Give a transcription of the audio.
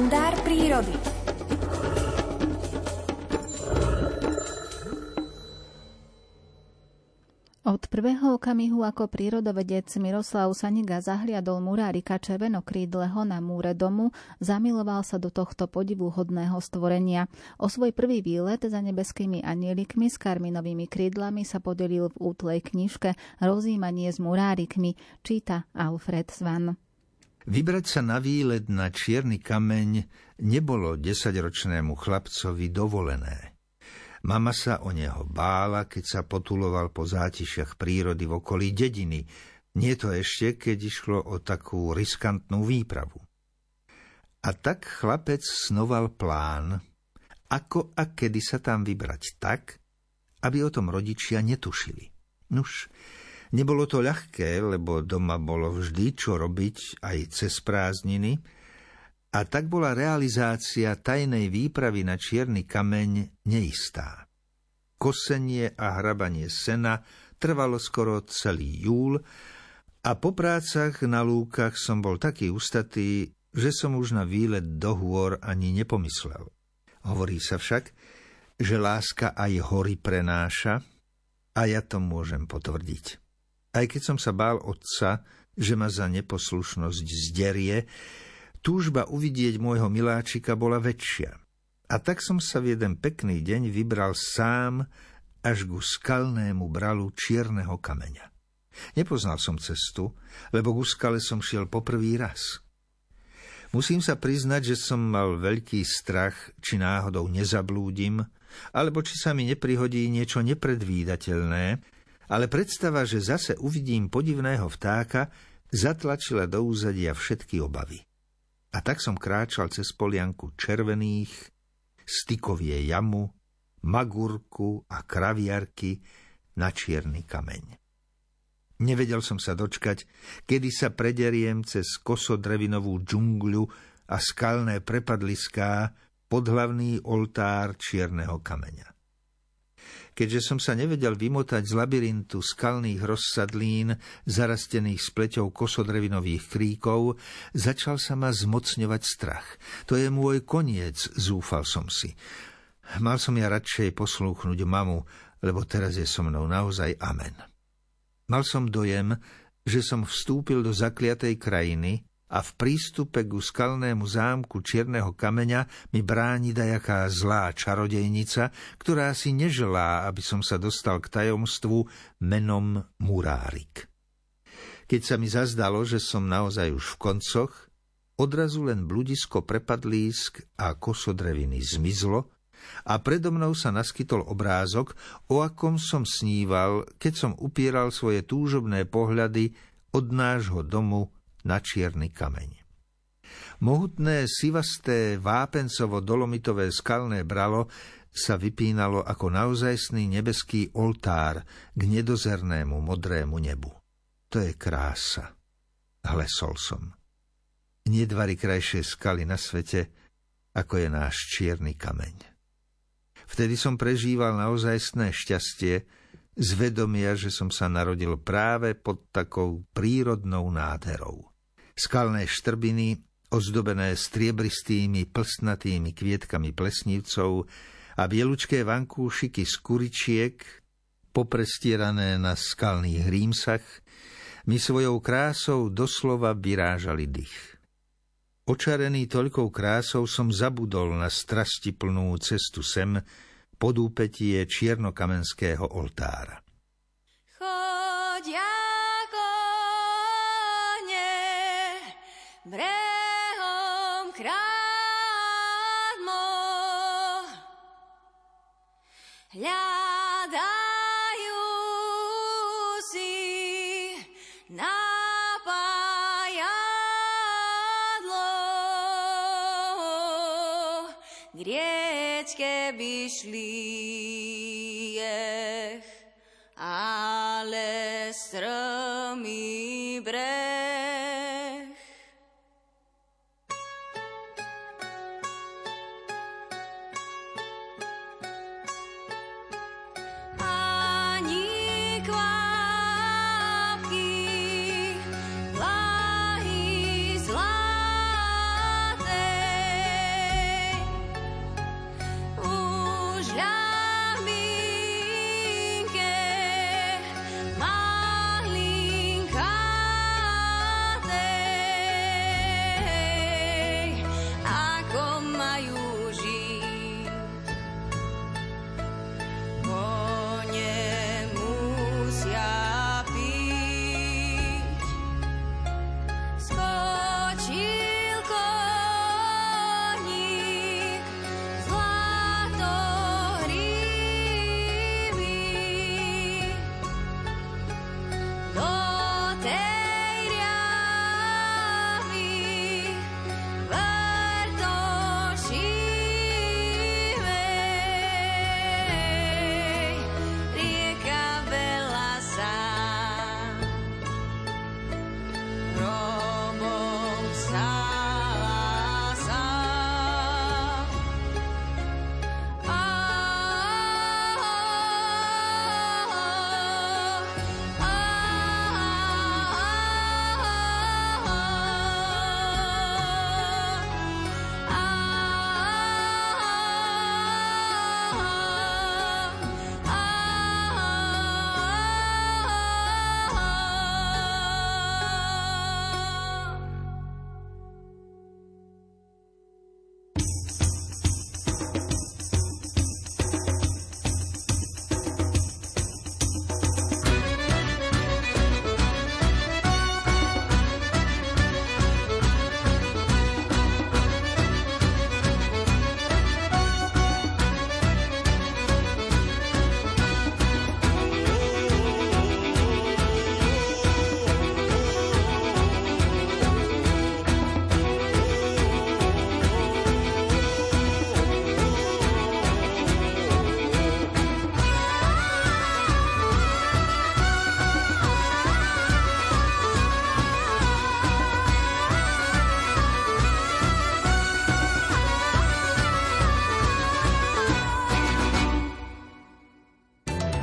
kalendár prírody. Od prvého okamihu ako prírodovedec Miroslav Saniga zahliadol murárika červenokrídleho na múre domu, zamiloval sa do tohto podivuhodného stvorenia. O svoj prvý výlet za nebeskými anielikmi s karminovými krídlami sa podelil v útlej knižke Rozímanie s murárikmi, číta Alfred Svan. Vybrať sa na výlet na čierny kameň nebolo desaťročnému chlapcovi dovolené. Mama sa o neho bála, keď sa potuloval po zátišiach prírody v okolí dediny. Nie to ešte, keď išlo o takú riskantnú výpravu. A tak chlapec snoval plán, ako a kedy sa tam vybrať tak, aby o tom rodičia netušili. Nuž, nebolo to ľahké, lebo doma bolo vždy čo robiť aj cez prázdniny, a tak bola realizácia tajnej výpravy na čierny kameň neistá. Kosenie a hrabanie sena trvalo skoro celý júl a po prácach na lúkach som bol taký ustatý, že som už na výlet do hôr ani nepomyslel. Hovorí sa však, že láska aj hory prenáša a ja to môžem potvrdiť. Aj keď som sa bál otca, že ma za neposlušnosť zderie, Túžba uvidieť môjho miláčika bola väčšia. A tak som sa v jeden pekný deň vybral sám až ku skalnému bralu čierneho kameňa. Nepoznal som cestu, lebo ku skale som šiel poprvý raz. Musím sa priznať, že som mal veľký strach, či náhodou nezablúdim, alebo či sa mi neprihodí niečo nepredvídateľné, ale predstava, že zase uvidím podivného vtáka, zatlačila do úzadia všetky obavy. A tak som kráčal cez polianku červených, stykovie jamu, magurku a kraviarky na čierny kameň. Nevedel som sa dočkať, kedy sa prederiem cez kosodrevinovú džungľu a skalné prepadliská pod hlavný oltár čierneho kameňa. Keďže som sa nevedel vymotať z labyrintu skalných rozsadlín, zarastených spleťou kosodrevinových kríkov, začal sa ma zmocňovať strach. To je môj koniec, zúfal som si. Mal som ja radšej poslúchnuť mamu, lebo teraz je so mnou naozaj amen. Mal som dojem, že som vstúpil do zakliatej krajiny, a v prístupe ku skalnému zámku Čierneho kameňa mi bráni dajaká zlá čarodejnica, ktorá si neželá, aby som sa dostal k tajomstvu menom Murárik. Keď sa mi zazdalo, že som naozaj už v koncoch, odrazu len bludisko prepadlísk a kosodreviny zmizlo a predo mnou sa naskytol obrázok, o akom som sníval, keď som upieral svoje túžobné pohľady od nášho domu na čierny kameň. Mohutné sivasté vápencovo-dolomitové skalné bralo sa vypínalo ako naozajstný nebeský oltár k nedozernému modrému nebu. To je krása, hlesol som. Nedvary krajšie skaly na svete, ako je náš čierny kameň. Vtedy som prežíval naozajstné šťastie, z vedomia, že som sa narodil práve pod takou prírodnou nádherou. Skalné štrbiny, ozdobené striebristými plstnatými kvietkami plesnívcov a bielučké vankúšiky z kuričiek, poprestierané na skalných hrímsach, mi svojou krásou doslova vyrážali dých. Očarený toľkou krásou som zabudol na strasti plnú cestu sem, pod úpetie čiernokamenského oltára. Brehom krádmo. Hľadajú si napájadlo. K riečke by šli ale stromy breh